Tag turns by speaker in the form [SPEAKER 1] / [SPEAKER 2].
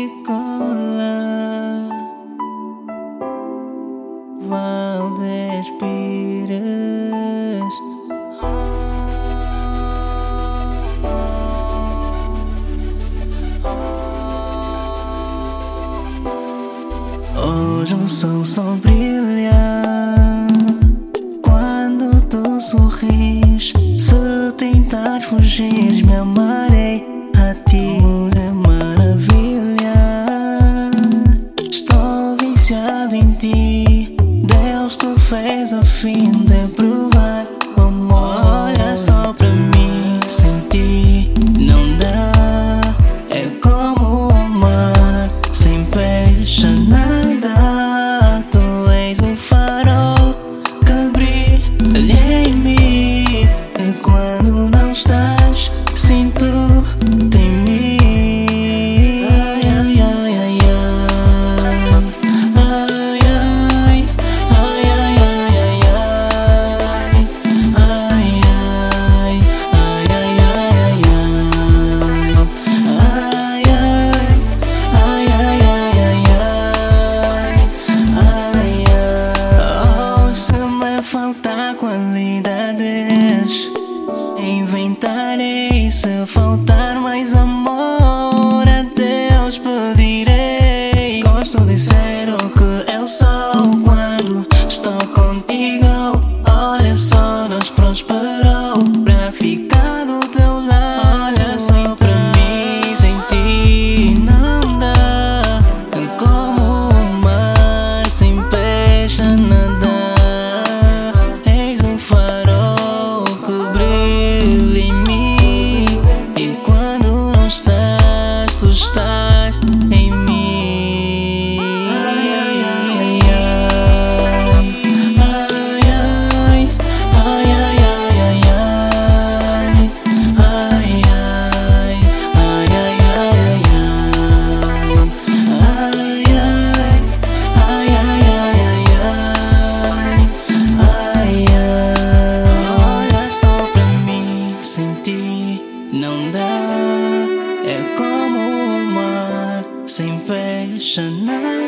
[SPEAKER 1] que cola. Vão Pires Hoje o sol só brilha Quando tu sorris. Se tentar fugir, me amarei. fez o fim de provar o amor. Olha só pra mim, sem ti não dá. É como amar sem peixe. faltar mais amor. 什么？